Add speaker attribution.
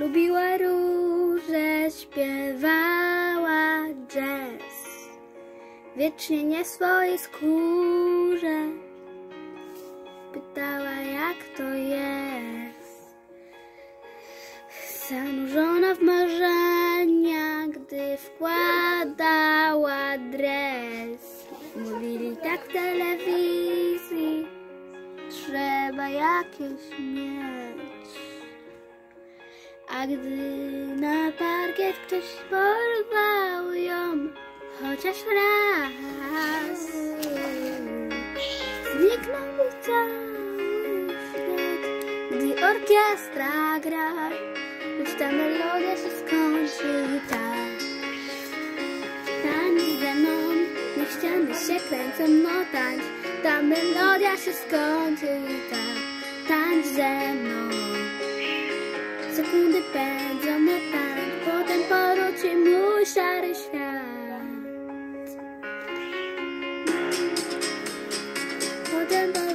Speaker 1: Lubiła róże, śpiewała jazz. Wiecznie nie swojej skórze. Pytała jak to jest. Zanurzona w marzenia, gdy wkładała dres. Mówili tak w telewizji, trzeba jakieś mieć. Gdy na parkiet ktoś porwał ją chociaż raz, zniknął cały świat, gdy orkiestra gra, lecz ta melodia się skończy tak. Tańcz ze mną, niech ściany się kręcą, no ta melodia się skończy tak. Tańcz ze mną pędzą na pęd Potem powróci mój szary świat. Potem